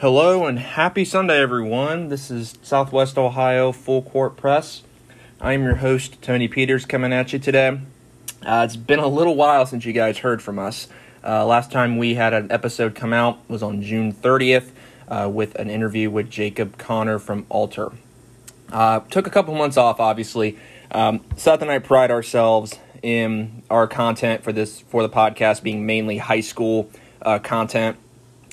Hello and happy Sunday, everyone. This is Southwest Ohio Full Court Press. I'm your host, Tony Peters, coming at you today. Uh, it's been a little while since you guys heard from us. Uh, last time we had an episode come out was on June 30th uh, with an interview with Jacob Connor from Alter. Uh, took a couple months off, obviously. Um, Seth and I pride ourselves in our content for this for the podcast being mainly high school uh, content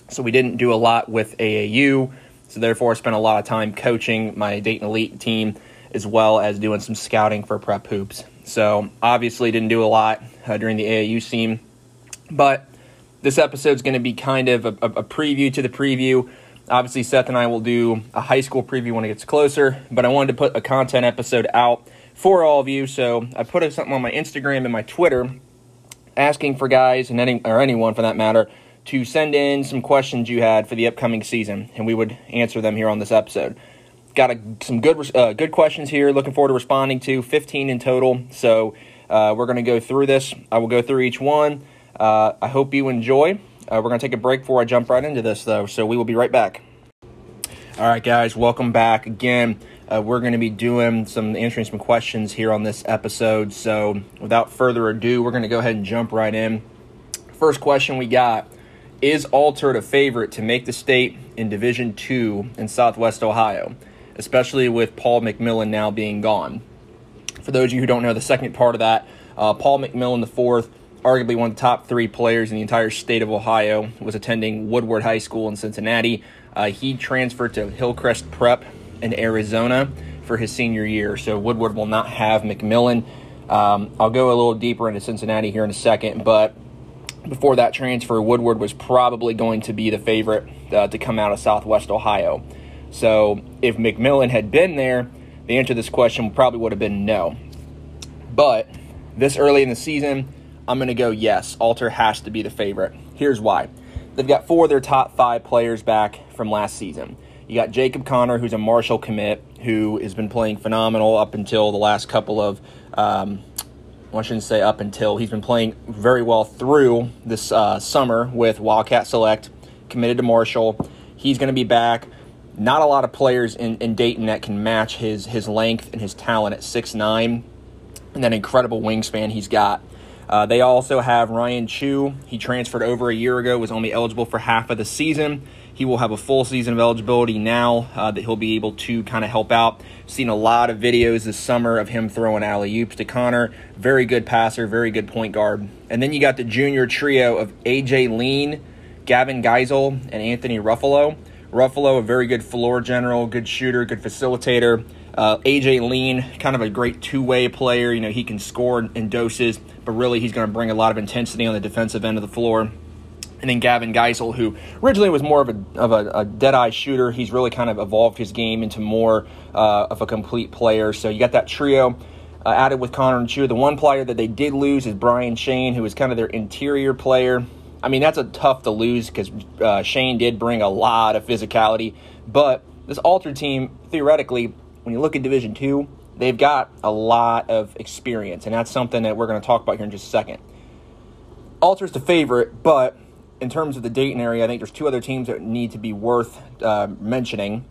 so we didn't do a lot with AAU. So therefore, I spent a lot of time coaching my Dayton Elite team as well as doing some scouting for prep hoops. So obviously, didn't do a lot uh, during the AAU scene, but this episode is going to be kind of a, a, preview to the preview. Obviously, Seth and I will do a high school preview when it gets closer, but I wanted to put a content episode out for all of you. So I put something on my Instagram and my Twitter asking for guys and any or anyone for that matter to send in some questions you had for the upcoming season, and we would answer them here on this episode. Got a, some good uh, good questions here. Looking forward to responding to 15 in total. So uh, we're going to go through this. I will go through each one. Uh, I hope you enjoy. Uh, we're going to take a break before I jump right into this, though. So we will be right back. All right, guys, welcome back again. Uh, we're going to be doing some answering some questions here on this episode. So without further ado, we're going to go ahead and jump right in. First question we got is altered a favorite to make the state in Division Two in Southwest Ohio, especially with Paul McMillan now being gone. For those of you who don't know, the second part of that, uh, Paul McMillan the fourth, arguably one of the top three players in the entire state of Ohio, was attending Woodward High School in Cincinnati. Uh, he transferred to Hillcrest Prep in Arizona for his senior year, so Woodward will not have McMillan. Um, I'll go a little deeper into Cincinnati here in a second, but before that transfer, Woodward was probably going to be the favorite uh, to come out of Southwest Ohio. So if McMillan had been there, the answer to this question probably would have been no. But this early in the season, I'm going to go yes. Alter has to be the favorite. Here's why. They've got four of their top five players back from last season. You got Jacob Connor, who's a Marshall commit, who has been playing phenomenal up until the last couple of um, well, I shouldn't say up until he's been playing very well through this uh, summer with Wildcat Select, committed to Marshall. He's going to be back. Not a lot of players in, in Dayton that can match his his length and his talent at six nine, and that incredible wingspan he's got. Uh, they also have Ryan Chu. He transferred over a year ago, was only eligible for half of the season. He will have a full season of eligibility now uh, that he'll be able to kind of help out. Seen a lot of videos this summer of him throwing alley oops to Connor. Very good passer, very good point guard. And then you got the junior trio of AJ Lean, Gavin Geisel, and Anthony Ruffalo. Ruffalo, a very good floor general, good shooter, good facilitator. Uh, AJ Lean, kind of a great two way player. You know, he can score in doses, but really he's going to bring a lot of intensity on the defensive end of the floor and then Gavin Geisel, who originally was more of a of a, a dead eye shooter. He's really kind of evolved his game into more uh, of a complete player. So you got that trio. Uh, added with Connor and Chu. The one player that they did lose is Brian Shane, who was kind of their interior player. I mean, that's a tough to lose because uh, Shane did bring a lot of physicality. But this altered team, theoretically, when you look at Division Two, they've got a lot of experience, and that's something that we're going to talk about here in just a second. Alter's the favorite, but in terms of the Dayton area, I think there's two other teams that need to be worth uh, mentioning.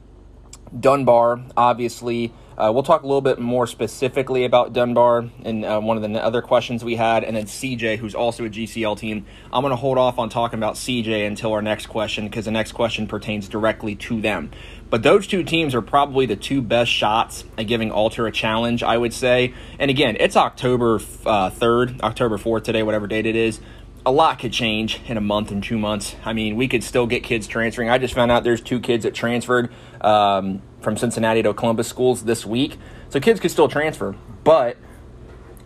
Dunbar, obviously. Uh, we'll talk a little bit more specifically about Dunbar in uh, one of the other questions we had, and then CJ, who's also a GCL team. I'm going to hold off on talking about CJ until our next question because the next question pertains directly to them. But those two teams are probably the two best shots at giving Alter a challenge, I would say. And again, it's October uh, 3rd, October 4th today, whatever date it is a lot could change in a month and two months. I mean, we could still get kids transferring. I just found out there's two kids that transferred um, from Cincinnati to Columbus schools this week. So kids could still transfer. But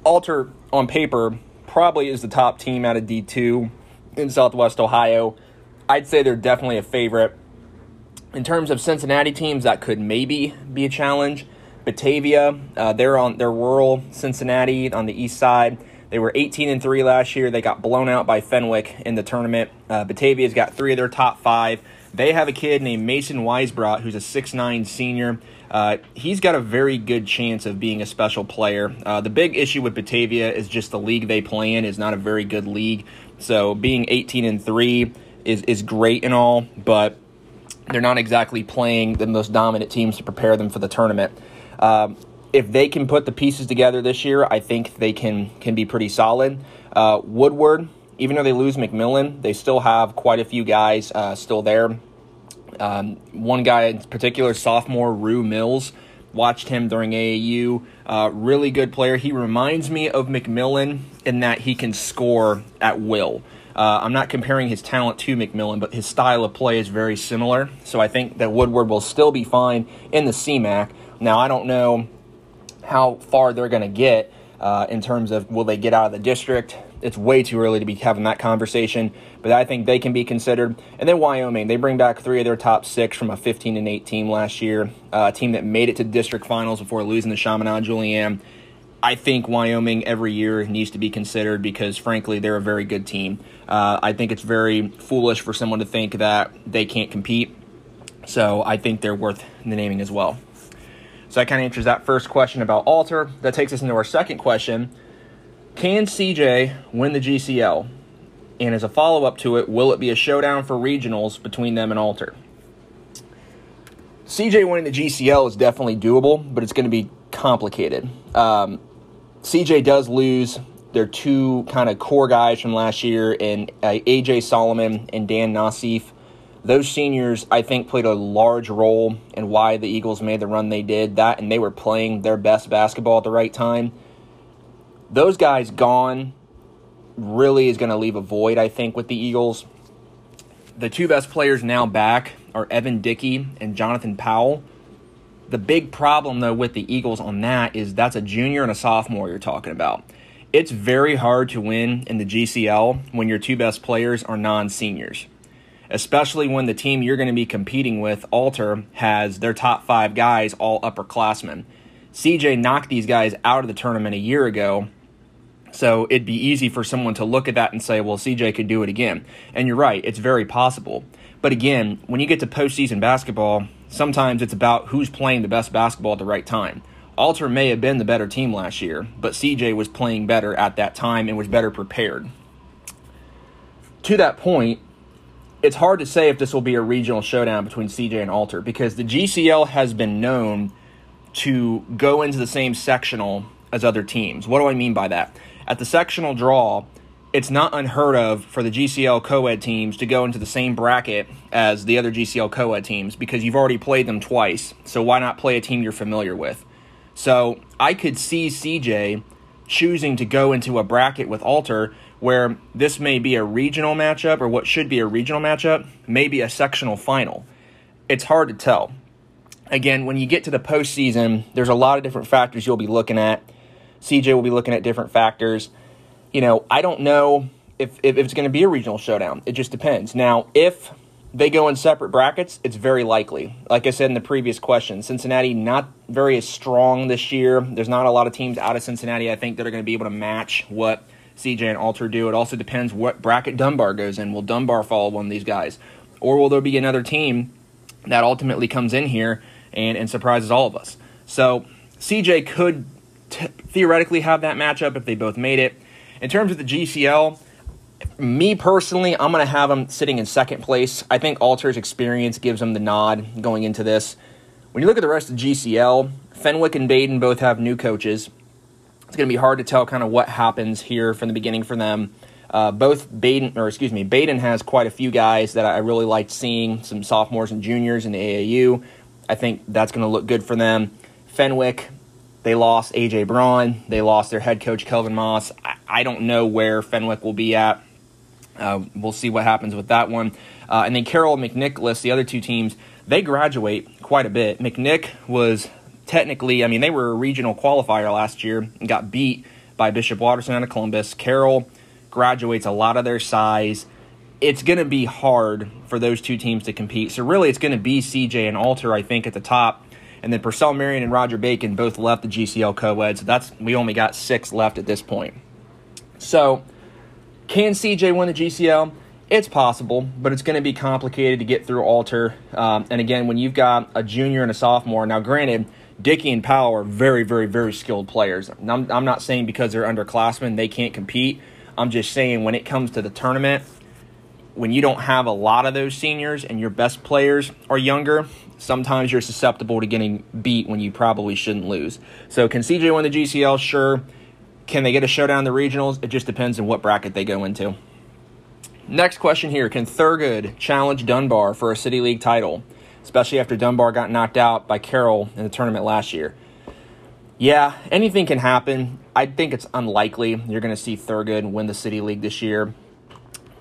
Alter, on paper, probably is the top team out of D2 in Southwest Ohio. I'd say they're definitely a favorite. In terms of Cincinnati teams, that could maybe be a challenge. Batavia, uh, they're on their rural Cincinnati on the east side. They were 18 and 3 last year. They got blown out by Fenwick in the tournament. Uh, Batavia's got three of their top five. They have a kid named Mason Weisbrot who's a 6'9 senior. Uh, he's got a very good chance of being a special player. Uh, the big issue with Batavia is just the league they play in is not a very good league. So being 18 and 3 is, is great and all, but they're not exactly playing the most dominant teams to prepare them for the tournament. Um, if they can put the pieces together this year, I think they can can be pretty solid. Uh, Woodward, even though they lose McMillan, they still have quite a few guys uh, still there. Um, one guy in particular, sophomore Rue Mills, watched him during AAU. Uh, really good player. He reminds me of McMillan in that he can score at will. Uh, I'm not comparing his talent to McMillan, but his style of play is very similar. So I think that Woodward will still be fine in the CMAC. Now, I don't know how far they're going to get uh, in terms of will they get out of the district. It's way too early to be having that conversation, but I think they can be considered. And then Wyoming, they bring back three of their top six from a 15 and 8 team last year, uh, a team that made it to district finals before losing to Chaminade Julienne. I think Wyoming every year needs to be considered because, frankly, they're a very good team. Uh, I think it's very foolish for someone to think that they can't compete. So I think they're worth the naming as well. So that kind of answers that first question about Alter. That takes us into our second question Can CJ win the GCL? And as a follow up to it, will it be a showdown for regionals between them and Alter? CJ winning the GCL is definitely doable, but it's going to be complicated. Um, CJ does lose their two kind of core guys from last year, and uh, AJ Solomon and Dan Nassif. Those seniors, I think, played a large role in why the Eagles made the run they did. That and they were playing their best basketball at the right time. Those guys gone really is going to leave a void, I think, with the Eagles. The two best players now back are Evan Dickey and Jonathan Powell. The big problem, though, with the Eagles on that is that's a junior and a sophomore you're talking about. It's very hard to win in the GCL when your two best players are non seniors, especially when the team you're going to be competing with, Alter, has their top five guys all upperclassmen. CJ knocked these guys out of the tournament a year ago, so it'd be easy for someone to look at that and say, well, CJ could do it again. And you're right, it's very possible. But again, when you get to postseason basketball, sometimes it's about who's playing the best basketball at the right time. Alter may have been the better team last year, but CJ was playing better at that time and was better prepared. To that point, it's hard to say if this will be a regional showdown between CJ and Alter because the GCL has been known to go into the same sectional as other teams. What do I mean by that? At the sectional draw, it's not unheard of for the GCL co-ed teams to go into the same bracket as the other GCL co-ed teams because you've already played them twice. So why not play a team you're familiar with? So I could see CJ choosing to go into a bracket with Alter where this may be a regional matchup or what should be a regional matchup, maybe a sectional final. It's hard to tell. Again, when you get to the postseason, there's a lot of different factors you'll be looking at. CJ will be looking at different factors. You know, I don't know if, if it's going to be a regional showdown. It just depends. Now, if they go in separate brackets, it's very likely. Like I said in the previous question, Cincinnati not very strong this year. There's not a lot of teams out of Cincinnati, I think, that are going to be able to match what CJ and Alter do. It also depends what bracket Dunbar goes in. Will Dunbar follow one of these guys? Or will there be another team that ultimately comes in here and, and surprises all of us? So CJ could t- theoretically have that matchup if they both made it. In terms of the GCL, me personally, I'm going to have him sitting in second place. I think Alter's experience gives him the nod going into this. When you look at the rest of GCL, Fenwick and Badin both have new coaches. It's going to be hard to tell kind of what happens here from the beginning for them. Uh, both Badin, or excuse me, Badin has quite a few guys that I really liked seeing, some sophomores and juniors in the AAU. I think that's going to look good for them. Fenwick, they lost AJ Braun. They lost their head coach Kelvin Moss. I, I don't know where Fenwick will be at uh, we'll see what happens with that one. Uh, and then Carroll and McNicholas, the other two teams, they graduate quite a bit. McNick was technically, I mean, they were a regional qualifier last year and got beat by Bishop Watterson out of Columbus. Carroll graduates a lot of their size. It's going to be hard for those two teams to compete. So, really, it's going to be CJ and Alter, I think, at the top. And then Purcell Marion and Roger Bacon both left the GCL co ed. So, that's we only got six left at this point. So, can CJ win the GCL? It's possible, but it's going to be complicated to get through Alter. Um, and again, when you've got a junior and a sophomore, now granted, Dickey and Powell are very, very, very skilled players. I'm, I'm not saying because they're underclassmen they can't compete. I'm just saying when it comes to the tournament, when you don't have a lot of those seniors and your best players are younger, sometimes you're susceptible to getting beat when you probably shouldn't lose. So, can CJ win the GCL? Sure. Can they get a showdown in the regionals? It just depends on what bracket they go into. Next question here Can Thurgood challenge Dunbar for a City League title, especially after Dunbar got knocked out by Carroll in the tournament last year? Yeah, anything can happen. I think it's unlikely you're going to see Thurgood win the City League this year.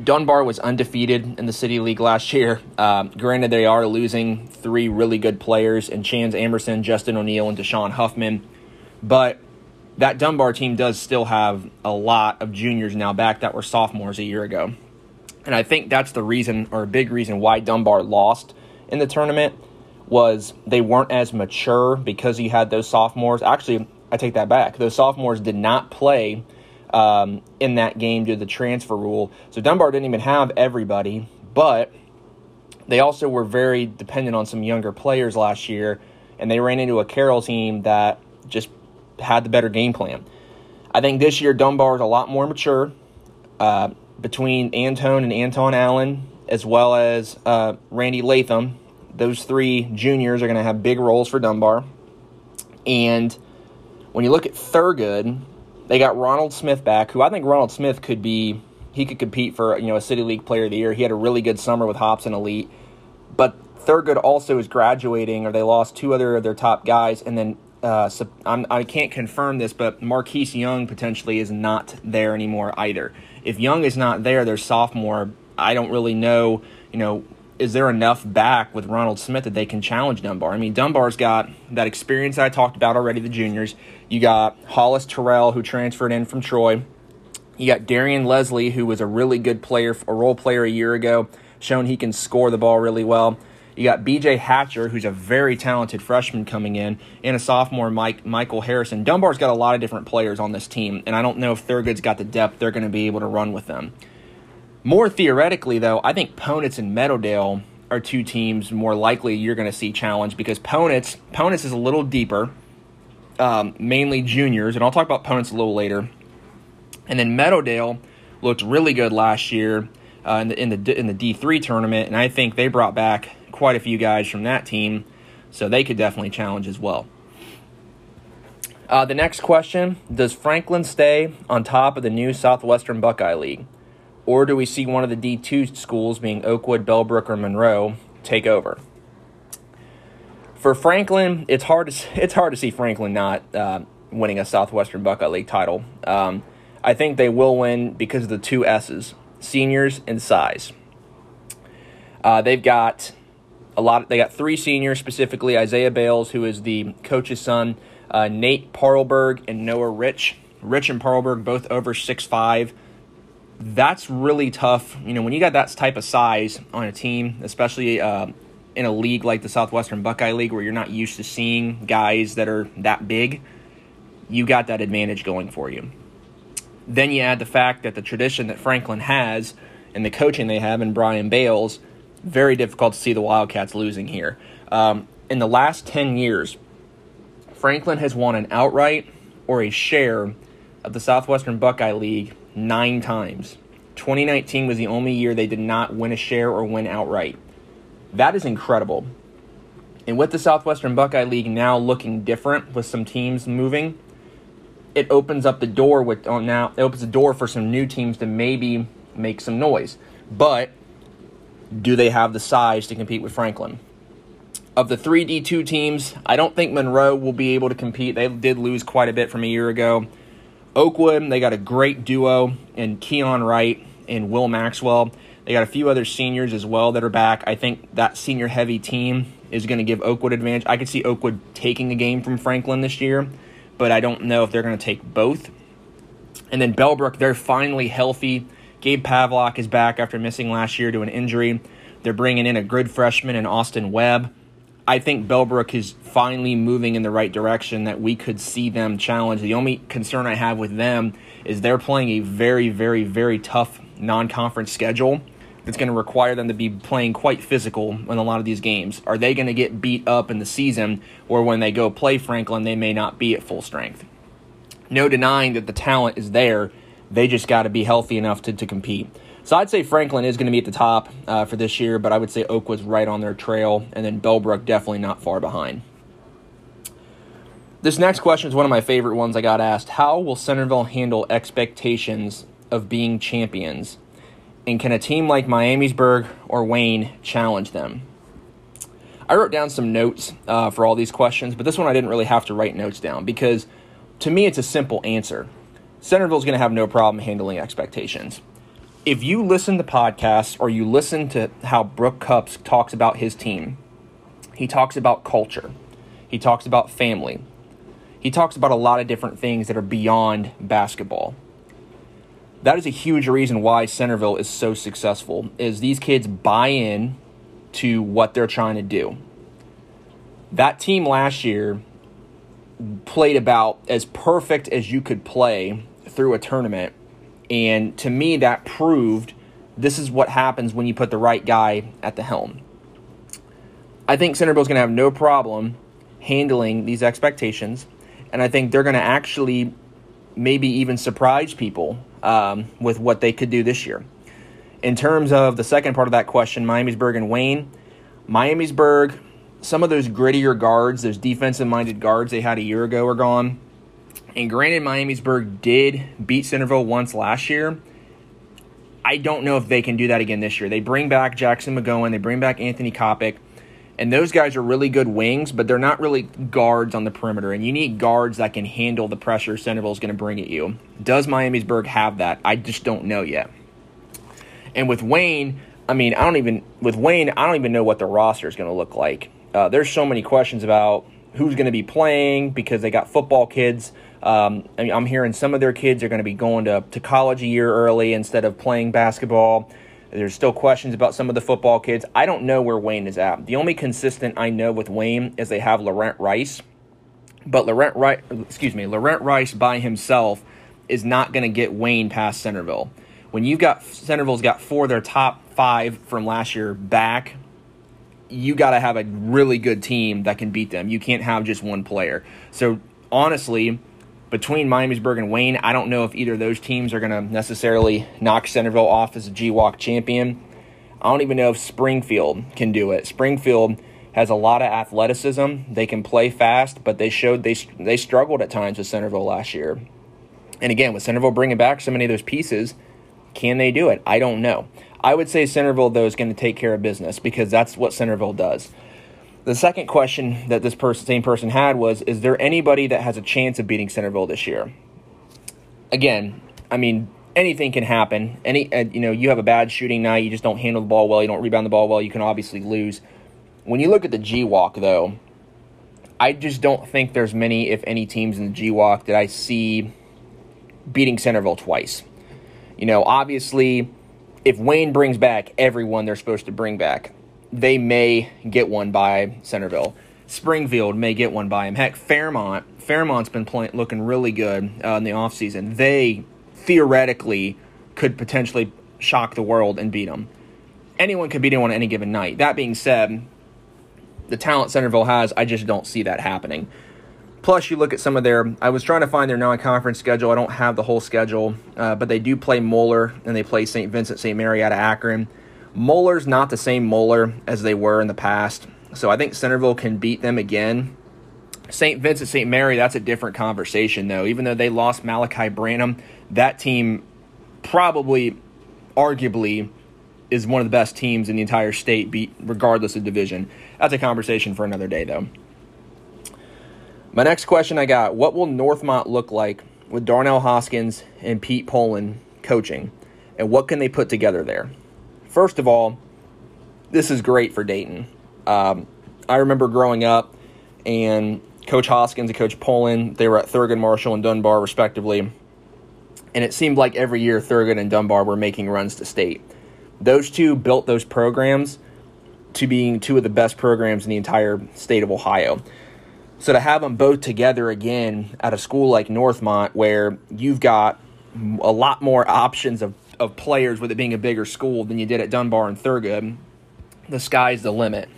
Dunbar was undefeated in the City League last year. Um, granted, they are losing three really good players in Chance Amerson, Justin O'Neill, and Deshaun Huffman. But that Dunbar team does still have a lot of juniors now back that were sophomores a year ago. And I think that's the reason, or a big reason, why Dunbar lost in the tournament was they weren't as mature because you had those sophomores. Actually, I take that back. Those sophomores did not play um, in that game due to the transfer rule. So Dunbar didn't even have everybody, but they also were very dependent on some younger players last year, and they ran into a Carroll team that just had the better game plan. I think this year Dunbar is a lot more mature uh, between Antone and Anton Allen, as well as uh, Randy Latham. Those three juniors are going to have big roles for Dunbar. And when you look at Thurgood, they got Ronald Smith back, who I think Ronald Smith could be. He could compete for you know a City League Player of the Year. He had a really good summer with Hobson Elite, but Thurgood also is graduating, or they lost two other of their top guys, and then uh, I'm, I can not confirm this, but Marquise Young potentially is not there anymore either. If Young is not there, their sophomore, I don't really know. You know, is there enough back with Ronald Smith that they can challenge Dunbar? I mean, Dunbar's got that experience that I talked about already, the juniors. You got Hollis Terrell, who transferred in from Troy. You got Darian Leslie, who was a really good player, a role player a year ago, shown he can score the ball really well. You got BJ Hatcher, who's a very talented freshman coming in, and a sophomore, Mike Michael Harrison. Dunbar's got a lot of different players on this team, and I don't know if Thurgood's got the depth they're going to be able to run with them. More theoretically, though, I think Ponitz and Meadowdale are two teams more likely you're going to see challenge because Ponitz Ponitz is a little deeper, um, mainly juniors, and I'll talk about Ponitz a little later. And then Meadowdale looked really good last year uh, in the in the in the D three tournament, and I think they brought back quite a few guys from that team, so they could definitely challenge as well. Uh, the next question Does Franklin stay on top of the new Southwestern Buckeye League? Or do we see one of the D2 schools, being Oakwood, Bellbrook, or Monroe, take over? For Franklin, it's hard to it's hard to see Franklin not uh, winning a Southwestern Buckeye League title. Um, I think they will win because of the two S's: seniors and size. Uh, they've got a lot. They got three seniors specifically: Isaiah Bales, who is the coach's son, uh, Nate Parlberg, and Noah Rich. Rich and Parlberg both over six five that's really tough. You know, when you got that type of size on a team, especially uh, in a league like the Southwestern Buckeye League, where you're not used to seeing guys that are that big, you got that advantage going for you. Then you add the fact that the tradition that Franklin has and the coaching they have in Brian Bales, very difficult to see the Wildcats losing here. Um, in the last 10 years, Franklin has won an outright or a share of the Southwestern Buckeye League nine times. 2019 was the only year they did not win a share or win outright. That is incredible. And with the Southwestern Buckeye League now looking different with some teams moving, it opens up the door with oh, now it opens the door for some new teams to maybe make some noise. But do they have the size to compete with Franklin? Of the three D2 teams, I don't think Monroe will be able to compete. They did lose quite a bit from a year ago. Oakwood, they got a great duo in Keon Wright and Will Maxwell. They got a few other seniors as well that are back. I think that senior heavy team is going to give Oakwood advantage. I could see Oakwood taking a game from Franklin this year, but I don't know if they're going to take both. And then Bellbrook, they're finally healthy. Gabe Pavlock is back after missing last year to an injury. They're bringing in a good freshman in Austin Webb. I think Bellbrook is finally moving in the right direction that we could see them challenge. The only concern I have with them is they're playing a very, very, very tough non conference schedule that's going to require them to be playing quite physical in a lot of these games. Are they going to get beat up in the season, or when they go play Franklin, they may not be at full strength? No denying that the talent is there, they just got to be healthy enough to, to compete. So I'd say Franklin is going to be at the top uh, for this year, but I would say Oakwood's right on their trail, and then Bellbrook definitely not far behind. This next question is one of my favorite ones I got asked. How will Centerville handle expectations of being champions? And can a team like Miamisburg or Wayne challenge them? I wrote down some notes uh, for all these questions, but this one I didn't really have to write notes down because to me it's a simple answer. Centerville's going to have no problem handling expectations if you listen to podcasts or you listen to how Brook Cupps talks about his team, he talks about culture, he talks about family, he talks about a lot of different things that are beyond basketball. That is a huge reason why Centerville is so successful is these kids buy in to what they're trying to do. That team last year played about as perfect as you could play through a tournament and to me, that proved this is what happens when you put the right guy at the helm. I think Centerville's going to have no problem handling these expectations, and I think they're going to actually maybe even surprise people um, with what they could do this year. In terms of the second part of that question, Miamisburg and Wayne, Miamisburg, some of those grittier guards, those defensive minded guards they had a year ago are gone. And granted, Miamisburg did beat Centerville once last year. I don't know if they can do that again this year. They bring back Jackson McGowan, they bring back Anthony Kopic, and those guys are really good wings, but they're not really guards on the perimeter. And you need guards that can handle the pressure Centerville is going to bring at you. Does Miamisburg have that? I just don't know yet. And with Wayne, I mean, I don't even with Wayne, I don't even know what the roster is going to look like. Uh, there's so many questions about who's going to be playing because they got football kids. Um, I am hearing some of their kids are going to be going to, to college a year early instead of playing basketball. There's still questions about some of the football kids. I don't know where Wayne is at. The only consistent I know with Wayne is they have Laurent Rice, but Laurent Rice, excuse me, Laurent Rice by himself is not going to get Wayne past Centerville. When you've got Centerville's got four of their top five from last year back, you got to have a really good team that can beat them. You can't have just one player. So honestly, between Miamisburg and Wayne, I don't know if either of those teams are going to necessarily knock Centerville off as a GWOC champion. I don't even know if Springfield can do it. Springfield has a lot of athleticism. They can play fast, but they showed they they struggled at times with Centerville last year. And again, with Centerville bringing back so many of those pieces, can they do it? I don't know. I would say Centerville though is going to take care of business because that's what Centerville does. The second question that this person, same person had was Is there anybody that has a chance of beating Centerville this year? Again, I mean, anything can happen. Any, uh, you know, you have a bad shooting night, you just don't handle the ball well, you don't rebound the ball well, you can obviously lose. When you look at the GWOC, though, I just don't think there's many, if any, teams in the GWOC that I see beating Centerville twice. You know, obviously, if Wayne brings back everyone they're supposed to bring back, they may get one by Centerville. Springfield may get one by him. Heck, Fairmont, Fairmont's been playing, looking really good uh, in the offseason. They theoretically could potentially shock the world and beat them. Anyone could beat anyone on any given night. That being said, the talent Centerville has, I just don't see that happening. Plus, you look at some of their. I was trying to find their non-conference schedule. I don't have the whole schedule, uh, but they do play Moeller and they play St. Vincent St. Mary out of Akron. Moeller's not the same Moeller as they were in the past, so I think Centerville can beat them again. St. Vincent St. Mary, that's a different conversation, though. Even though they lost Malachi Branham, that team probably, arguably, is one of the best teams in the entire state, regardless of division. That's a conversation for another day, though. My next question I got What will Northmont look like with Darnell Hoskins and Pete Poland coaching? And what can they put together there? First of all, this is great for Dayton. Um, I remember growing up, and Coach Hoskins and Coach Poland, they were at Thurgood Marshall and Dunbar, respectively. And it seemed like every year Thurgood and Dunbar were making runs to state. Those two built those programs to being two of the best programs in the entire state of Ohio. So to have them both together again at a school like Northmont, where you've got a lot more options of of players with it being a bigger school than you did at Dunbar and Thurgood, the sky's the limit.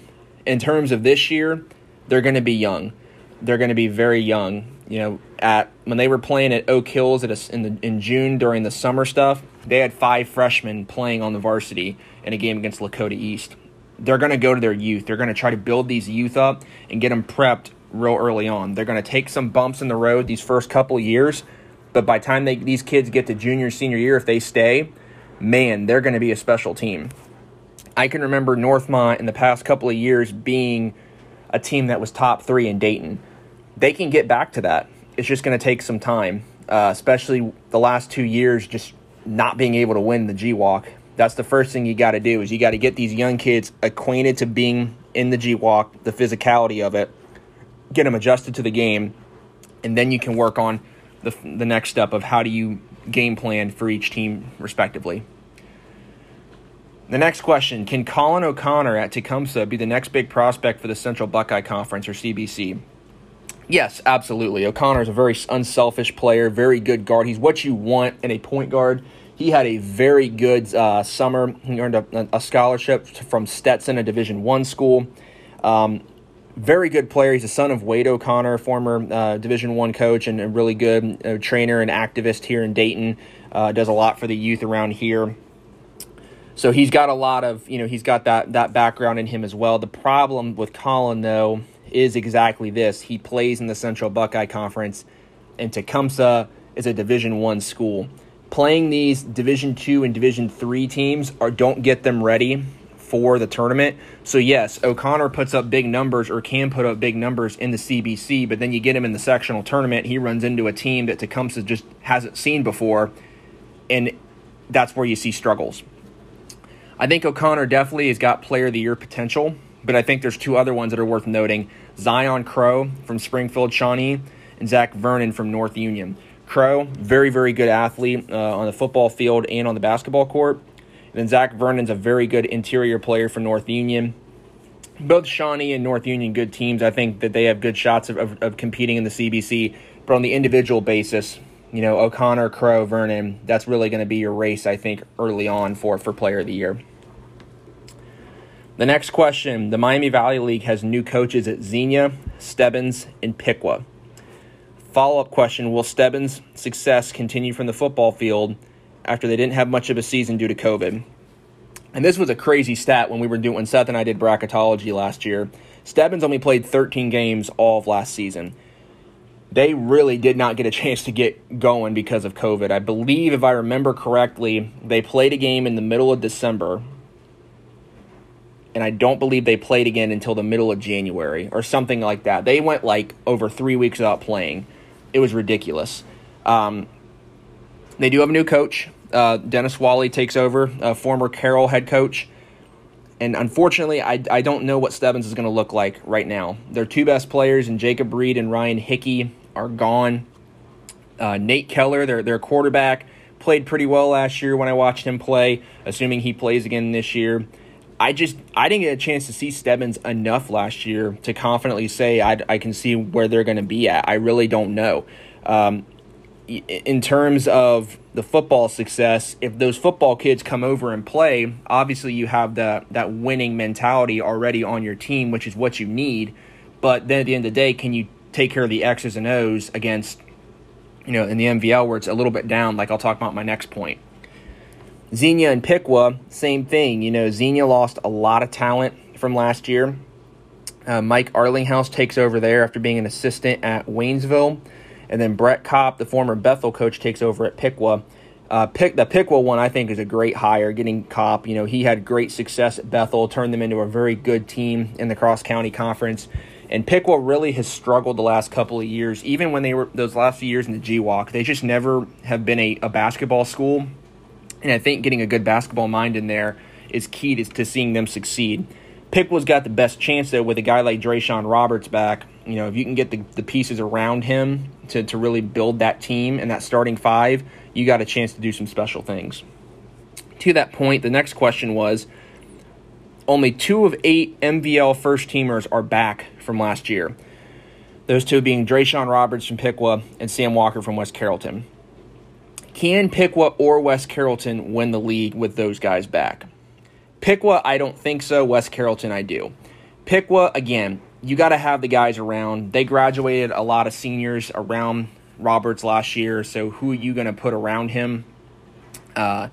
In terms of this year, they're going to be young. They're going to be very young. You know, at when they were playing at Oak Hills at a, in the, in June during the summer stuff. They had five freshmen playing on the varsity in a game against Lakota East. They're going to go to their youth. They're going to try to build these youth up and get them prepped real early on. They're going to take some bumps in the road these first couple years, but by the time they, these kids get to junior senior year, if they stay, man, they're going to be a special team. I can remember Northmont in the past couple of years being a team that was top three in Dayton. They can get back to that. It's just going to take some time, uh, especially the last two years, just not being able to win the GWOC. That's the first thing you got to do is you got to get these young kids acquainted to being in the GWOC, the physicality of it, get them adjusted to the game, and then you can work on the, the next step of how do you game plan for each team respectively. The next question Can Colin O'Connor at Tecumseh be the next big prospect for the Central Buckeye Conference or CBC? Yes, absolutely. O'Connor is a very unselfish player, very good guard. He's what you want in a point guard. He had a very good uh, summer. He earned a, a, scholarship from Stetson, a Division One school. Um, very good player. He's the son of Wade O'Connor, former uh, Division One coach and a really good uh, trainer and activist here in Dayton. Uh, does a lot for the youth around here. So he's got a lot of, you know, he's got that that background in him as well. The problem with Colin though is exactly this. He plays in the Central Buckeye Conference and Tecumseh is a Division 1 school. Playing these Division 2 and Division 3 teams are don't get them ready for the tournament. So yes, O'Connor puts up big numbers or can put up big numbers in the CBC, but then you get him in the sectional tournament, he runs into a team that Tecumseh just hasn't seen before and that's where you see struggles. I think O'Connor definitely has got player of the year potential, but I think there's two other ones that are worth noting Zion Crow from Springfield Shawnee and Zach Vernon from North Union. Crow, very, very good athlete uh, on the football field and on the basketball court. And then Zach Vernon's a very good interior player for North Union. Both Shawnee and North Union, good teams. I think that they have good shots of, of, of competing in the CBC, but on the individual basis, you know, O'Connor, Crow, Vernon, that's really going to be your race, I think, early on for, for player of the year. The next question The Miami Valley League has new coaches at Xenia, Stebbins, and Piqua. Follow up question Will Stebbins' success continue from the football field after they didn't have much of a season due to COVID? And this was a crazy stat when we were doing when Seth and I did bracketology last year. Stebbins only played 13 games all of last season. They really did not get a chance to get going because of COVID. I believe, if I remember correctly, they played a game in the middle of December and I don't believe they played again until the middle of January or something like that. They went like over three weeks without playing. It was ridiculous. Um, they do have a new coach. Uh, Dennis Wally takes over, a former Carroll head coach. And unfortunately, I, I don't know what Stebbins is going to look like right now. Their two best players, and Jacob Reed and Ryan Hickey, are gone. Uh, Nate Keller, their, their quarterback, played pretty well last year when I watched him play, assuming he plays again this year. I just I didn't get a chance to see Stebbins enough last year to confidently say I, I can see where they're going to be at. I really don't know. Um, in terms of the football success, if those football kids come over and play, obviously you have that that winning mentality already on your team, which is what you need. But then at the end of the day, can you take care of the X's and O's against, you know, in the MVL where it's a little bit down, like I'll talk about my next point. Xenia and Piqua, same thing. You know, Xenia lost a lot of talent from last year. Uh, Mike Arlinghouse takes over there after being an assistant at Waynesville. And then Brett Kopp, the former Bethel coach, takes over at Piqua. Uh, Pick, the Piqua one, I think, is a great hire. Getting Kopp, you know, he had great success at Bethel, turned them into a very good team in the Cross County Conference. And Piqua really has struggled the last couple of years, even when they were those last few years in the GWOC. They just never have been a, a basketball school and I think getting a good basketball mind in there is key to, to seeing them succeed. Piqua's got the best chance though with a guy like Drayshawn Roberts back. You know, if you can get the, the pieces around him to, to really build that team and that starting five, you got a chance to do some special things. To that point, the next question was only two of eight MVL first teamers are back from last year. Those two being Drayshawn Roberts from Piqua and Sam Walker from West Carrollton. Can Piqua or West Carrollton win the league with those guys back? Piqua, I don't think so. West Carrollton, I do. Piqua, again, you got to have the guys around. They graduated a lot of seniors around Roberts last year, so who are you going to put around him? Uh,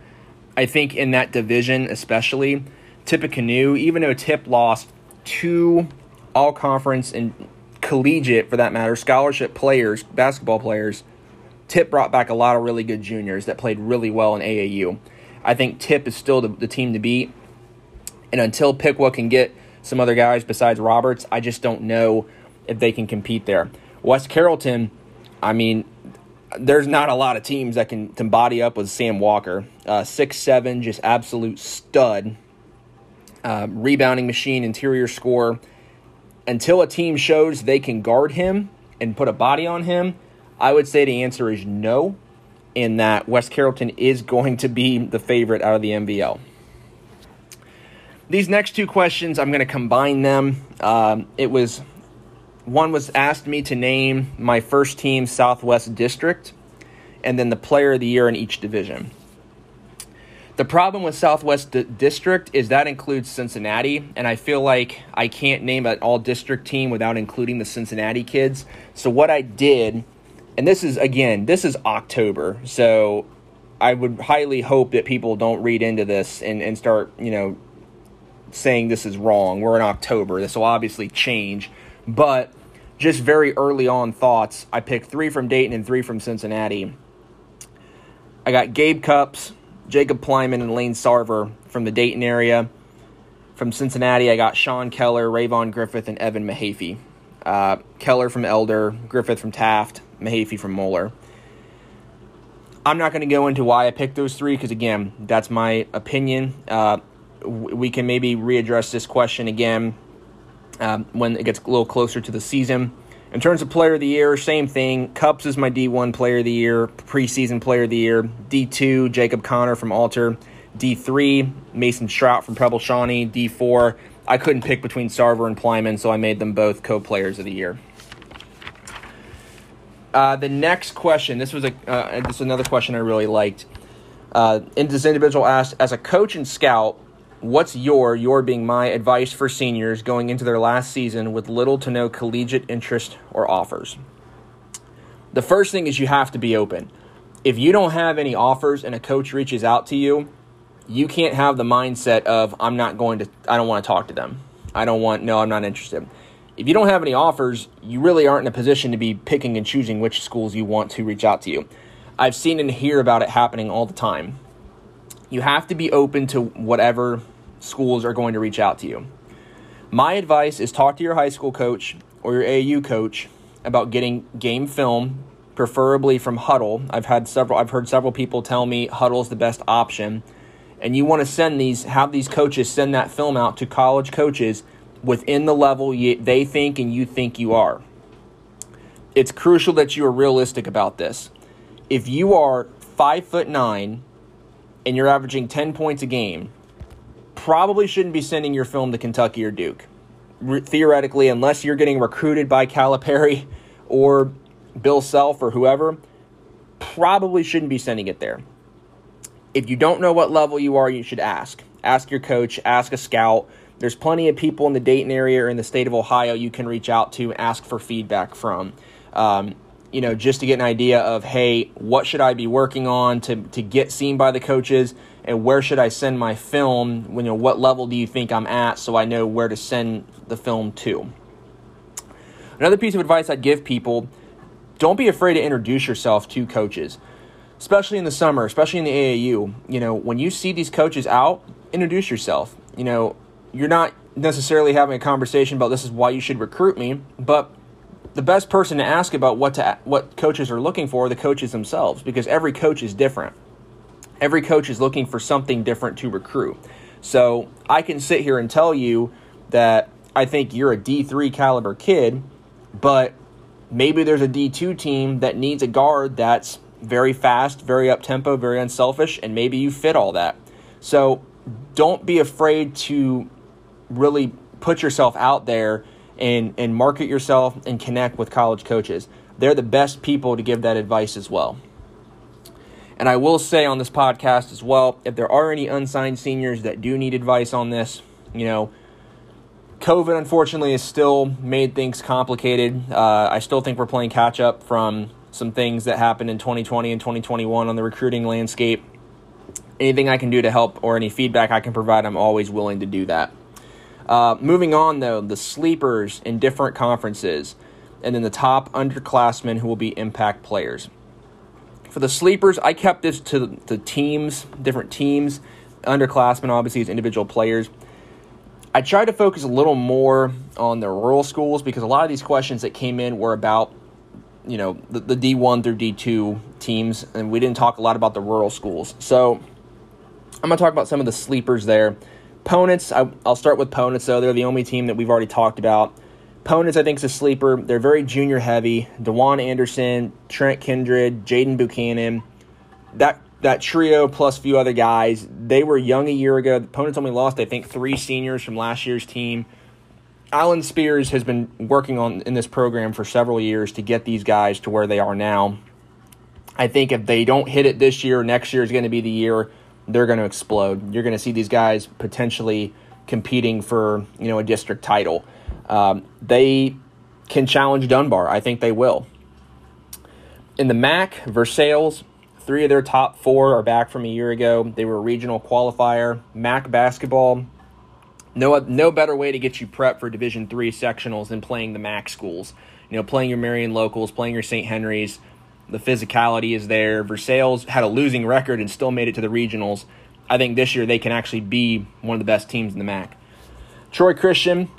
I think in that division, especially, Tippecanoe, even though Tip lost two all conference and collegiate, for that matter, scholarship players, basketball players, Tip brought back a lot of really good juniors that played really well in AAU. I think Tip is still the, the team to beat. And until Piqua can get some other guys besides Roberts, I just don't know if they can compete there. West Carrollton, I mean, there's not a lot of teams that can, can body up with Sam Walker. Uh, six seven, just absolute stud. Uh, rebounding machine, interior score. Until a team shows they can guard him and put a body on him, I would say the answer is no, in that West Carrollton is going to be the favorite out of the MVL. These next two questions, I'm going to combine them. Um, it was one was asked me to name my first team Southwest District, and then the player of the year in each division. The problem with Southwest D- District is that includes Cincinnati, and I feel like I can't name an all district team without including the Cincinnati kids. So, what I did, and this is again, this is October, so I would highly hope that people don't read into this and, and start, you know, saying this is wrong. We're in October. This will obviously change. But just very early on thoughts, I picked three from Dayton and three from Cincinnati. I got Gabe Cupps, Jacob Plyman, and Lane Sarver from the Dayton area. From Cincinnati, I got Sean Keller, Rayvon Griffith, and Evan Mahaffey. Uh, Keller from Elder, Griffith from Taft, Mahaffey from Moeller. I'm not going to go into why I picked those three because, again, that's my opinion. Uh, we can maybe readdress this question again um, when it gets a little closer to the season. In terms of player of the year, same thing. Cupps is my D1 player of the year, preseason player of the year. D2, Jacob Connor from Alter. D3, Mason Strout from Preble Shawnee. D4, I couldn't pick between Sarver and Plyman, so I made them both co players of the year. Uh, the next question, this was a uh, this is another question I really liked. Uh, this individual asked, as a coach and scout, What's your, your being my advice for seniors going into their last season with little to no collegiate interest or offers? The first thing is you have to be open. If you don't have any offers and a coach reaches out to you, you can't have the mindset of, I'm not going to, I don't want to talk to them. I don't want, no, I'm not interested. If you don't have any offers, you really aren't in a position to be picking and choosing which schools you want to reach out to you. I've seen and hear about it happening all the time you have to be open to whatever schools are going to reach out to you. My advice is talk to your high school coach or your AAU coach about getting game film, preferably from Hudl. I've had several I've heard several people tell me Hudl's the best option. And you want to send these have these coaches send that film out to college coaches within the level you, they think and you think you are. It's crucial that you are realistic about this. If you are 5 foot 9 and you're averaging 10 points a game, probably shouldn't be sending your film to Kentucky or Duke. Re- theoretically, unless you're getting recruited by Calipari or Bill Self or whoever, probably shouldn't be sending it there. If you don't know what level you are, you should ask. Ask your coach, ask a scout. There's plenty of people in the Dayton area or in the state of Ohio you can reach out to, ask for feedback from. Um, you know, just to get an idea of, hey, what should I be working on to, to get seen by the coaches and where should I send my film? You know, what level do you think I'm at so I know where to send the film to? Another piece of advice I'd give people don't be afraid to introduce yourself to coaches, especially in the summer, especially in the AAU. You know, when you see these coaches out, introduce yourself. You know, you're not necessarily having a conversation about this is why you should recruit me, but the best person to ask about what to what coaches are looking for are the coaches themselves because every coach is different. Every coach is looking for something different to recruit. So I can sit here and tell you that I think you're a D3 caliber kid, but maybe there's a D2 team that needs a guard that's very fast, very up tempo, very unselfish, and maybe you fit all that. So don't be afraid to really put yourself out there and, and market yourself and connect with college coaches. They're the best people to give that advice as well. And I will say on this podcast as well, if there are any unsigned seniors that do need advice on this, you know, COVID unfortunately has still made things complicated. Uh, I still think we're playing catch up from some things that happened in 2020 and 2021 on the recruiting landscape. Anything I can do to help or any feedback I can provide, I'm always willing to do that. Uh, moving on, though, the sleepers in different conferences, and then the top underclassmen who will be impact players. For the sleepers, I kept this to the teams, different teams. Underclassmen, obviously, as individual players. I tried to focus a little more on the rural schools because a lot of these questions that came in were about, you know, the, the D1 through D2 teams, and we didn't talk a lot about the rural schools. So I'm going to talk about some of the sleepers there. Ponitz, I, will start with Ponitz, though. They're the only team that we've already talked about. Ponitz, I think, is a sleeper. They're very junior heavy. Dewan Anderson, Trent Kindred, Jaden Buchanan. That that trio plus a few other guys. They were young a year ago. The Ponitz only lost, I think, three seniors from last year's team. Alan Spears has been working on in this program for several years to get these guys to where they are now. I think if they don't hit it this year, next year is going to be the year they're going to explode. You're going to see these guys potentially competing for you know a district title. Um, they can challenge Dunbar. I think they will. In the MAC, Versailles, Three of their top four are back from a year ago. They were a regional qualifier. MAC basketball, no no better way to get you prep for Division three sectionals than playing the MAC schools. You know, playing your Marion locals, playing your St. Henry's. The physicality is there. Versailles had a losing record and still made it to the regionals. I think this year they can actually be one of the best teams in the MAC. Troy Christian,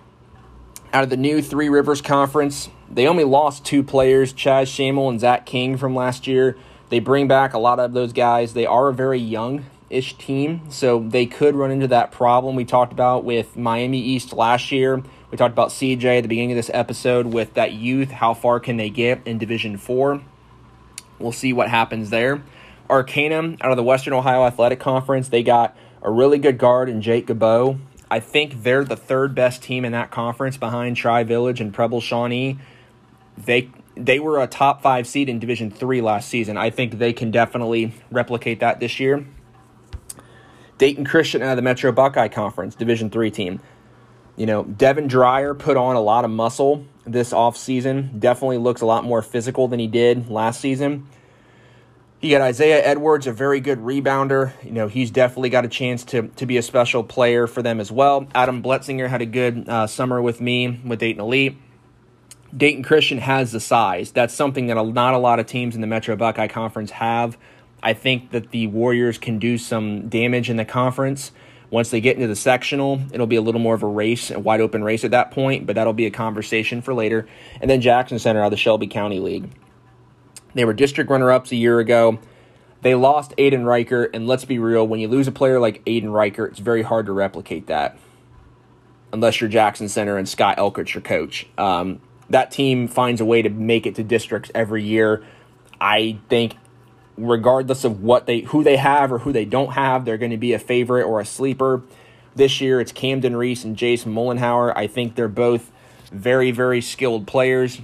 out of the new Three Rivers Conference, they only lost two players, Chaz Shamel and Zach King from last year. They bring back a lot of those guys. They are a very young ish team, so they could run into that problem we talked about with Miami East last year. We talked about CJ at the beginning of this episode with that youth. How far can they get in Division 4? We'll see what happens there. Arcanum out of the Western Ohio Athletic Conference, they got a really good guard in Jake Gabo. I think they're the third best team in that conference behind Tri Village and Preble Shawnee. They they were a top five seed in Division Three last season. I think they can definitely replicate that this year. Dayton Christian out of the Metro Buckeye Conference, Division Three team. You know, Devin Dreyer put on a lot of muscle this offseason. Definitely looks a lot more physical than he did last season. You got Isaiah Edwards, a very good rebounder. You know, he's definitely got a chance to, to be a special player for them as well. Adam Bletzinger had a good uh, summer with me with Dayton Elite. Dayton Christian has the size. That's something that not a lot of teams in the Metro Buckeye Conference have. I think that the Warriors can do some damage in the conference. Once they get into the sectional, it'll be a little more of a race, a wide open race at that point, but that'll be a conversation for later. And then Jackson Center out of the Shelby County League. They were district runner ups a year ago. They lost Aiden Riker, and let's be real, when you lose a player like Aiden Riker, it's very hard to replicate that. Unless you're Jackson Center and Scott Elkert, your coach. Um, that team finds a way to make it to districts every year. I think regardless of what they who they have or who they don't have, they're going to be a favorite or a sleeper. This year it's Camden Reese and Jason Mullenhauer. I think they're both very, very skilled players.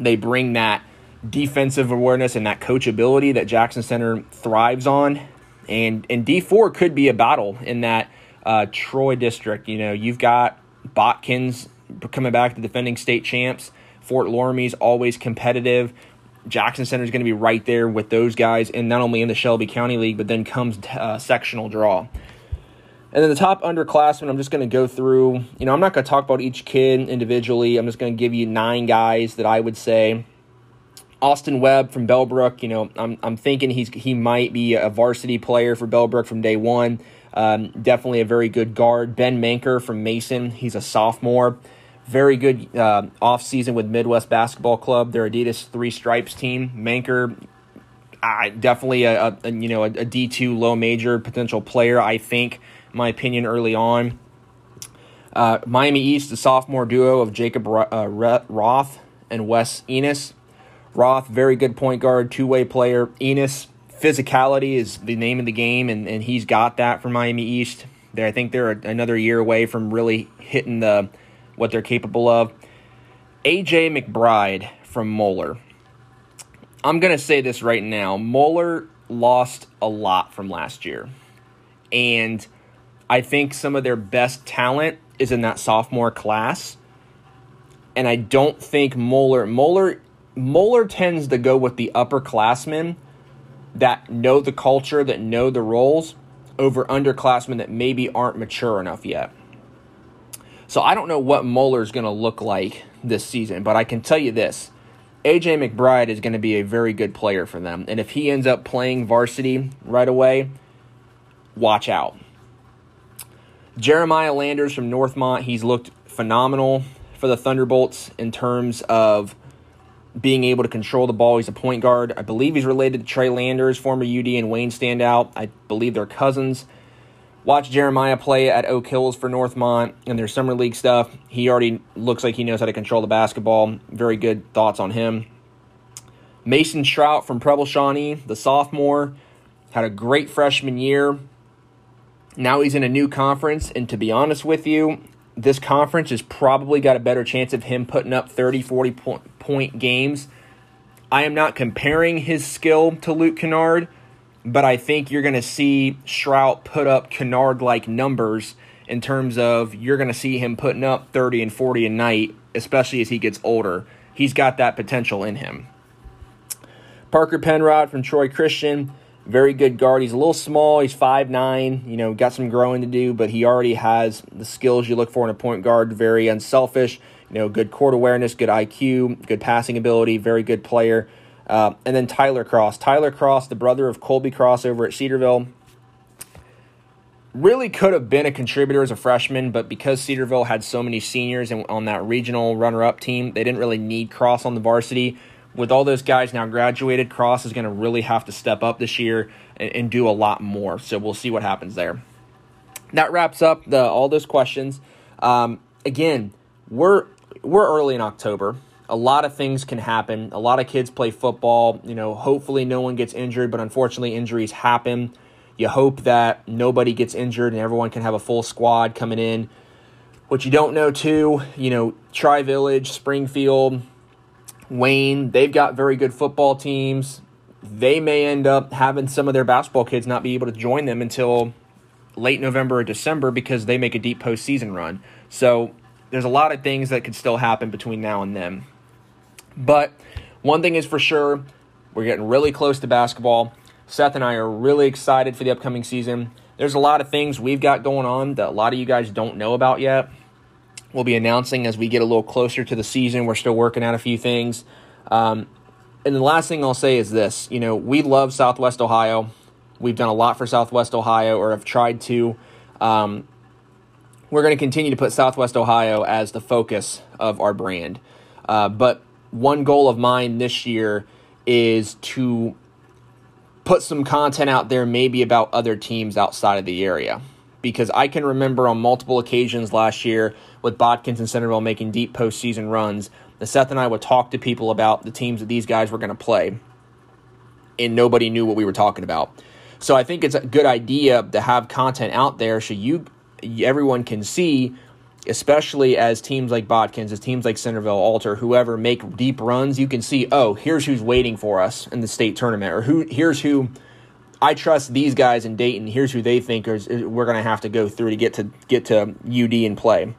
They bring that defensive awareness and that coachability that Jackson Center thrives on. And and D4 could be a battle in that uh, Troy district. You know, you've got Botkins coming back to defending state champs. Fort Loramie's always competitive. Jackson Center is going to be right there with those guys, and not only in the Shelby County League, but then comes uh, sectional draw. And then the top underclassmen, I'm just going to go through. You know, I'm not going to talk about each kid individually. I'm just going to give you nine guys that I would say. Austin Webb from Bellbrook, you know, I'm, I'm thinking he's he might be a varsity player for Bellbrook from day one. Um, definitely a very good guard. Ben Manker from Mason, he's a sophomore very good uh, off season with Midwest Basketball Club, their Adidas Three Stripes team. Manker, uh, definitely a, a, you know a a D two low major potential player. I think, my opinion, early on. Uh, Miami East, the sophomore duo of Jacob uh, Roth and Wes Enos. Roth, very good point guard, two way player. Enos, physicality is the name of the game, and, and he's got that for Miami East. There, I think they're another year away from really hitting the what they're capable of. AJ McBride from Moeller. I'm going to say this right now. Moeller lost a lot from last year. And I think some of their best talent is in that sophomore class. And I don't think Moeller Moeller Moeller tends to go with the upperclassmen that know the culture, that know the roles, over underclassmen that maybe aren't mature enough yet. So I don't know what Moeller is going to look like this season, but I can tell you this. AJ McBride is going to be a very good player for them. And if he ends up playing varsity right away, watch out. Jeremiah Landers from Northmont, he's looked phenomenal for the Thunderbolts in terms of being able to control the ball. He's a point guard. I believe he's related to Trey Landers, former UD and Wayne standout. I believe they're cousins. Watch Jeremiah play at Oak Hills for Northmont and their summer league stuff. He already looks like he knows how to control the basketball. Very good thoughts on him. Mason Shrout from Preble Shawnee, the sophomore, had a great freshman year. Now he's in a new conference, and to be honest with you, this conference has probably got a better chance of him putting up 30, 40 point, point games. I am not comparing his skill to Luke Kennard, but I think you're going to see Shrout put up Kennard like numbers in terms of you're going to see him putting up 30 and 40 a night, especially as he gets older. He's got that potential in him. Parker Penrod from Troy Christian very good guard. He's a little small. He's five nine. You know, got some growing to do, but he already has the skills you look for in a point guard. Very unselfish. You know, good court awareness, good IQ, good passing ability, very good player. Uh, and then Tyler Cross. Tyler Cross, the brother of Colby Cross over at Cedarville, really could have been a contributor as a freshman, but because Cedarville had so many seniors and on that regional runner up team, they didn't really need Cross on the varsity with all those guys now graduated, Cross is going to really have to step up this year and, and, do a lot more. So we'll see what happens there. That wraps up the, all those questions. Um, again, we're we're early in October. A lot of things can happen. A lot of kids play football. You know, hopefully no one gets injured, but unfortunately injuries happen. You hope that nobody gets injured and everyone can have a full squad coming in. What you don't know too, you know, Tri Village, Springfield, Wayne, they've got very good football teams. They may end up having some of their basketball kids not be able to join them until late November or December because they make a deep postseason run. So there's a lot of things that could still happen between now and then. But one thing is for sure, we're getting really close to basketball. Seth and I are really excited for the upcoming season. There's a lot of things we've got going on that a lot of you guys don't know about yet we'll be announcing as we get a little closer to the season. We're still working out a few things. Um, and the last thing I'll say is this you know, we love Southwest Ohio. We've done a lot for Southwest Ohio or have tried to. Um, we're going to continue to put Southwest Ohio as the focus of our brand. Uh, but one goal of mine this year is to put some content out there, maybe about other teams outside of the area. Because I can remember on multiple occasions last year with Botkins and Centerville making deep postseason runs, that Seth and I would talk to people about the teams that these guys were going to play, and nobody knew what we were talking about. So I think it's a good idea to have content out there so you everyone can see, especially as teams like Botkins, as teams like Centerville, Alter, whoever make deep runs, you can see, oh, here's who's waiting for us in the state tournament, or who here's who I trust these guys in Dayton. Here's who they think is, we're going to have to go through to get to get to UD and play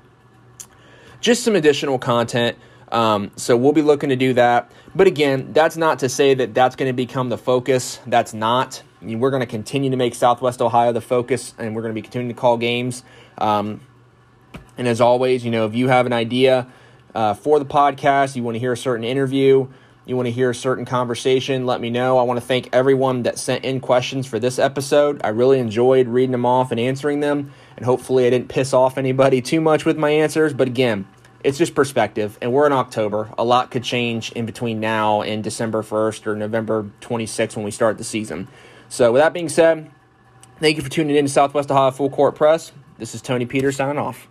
just some additional content. Um, so we'll be looking to do that. But again, that's not to say that that's going to become the focus. That's not. We're going to continue to make Southwest Ohio the focus, and we're going to be continuing to call games. Um, and as always, you know, if you have an idea uh, for the podcast, you want to hear a certain interview, you want to hear a certain conversation, let me know. I want to thank everyone that sent in questions for this episode. I really enjoyed reading them off and answering them, and hopefully I didn't piss off anybody too much with my answers. But again, it's just perspective, and we're in October. A lot could change in between now and December 1st or November 26th when we start the season. So, with that being said, thank you for tuning in to Southwest Ohio Full Court Press. This is Tony Peters signing off.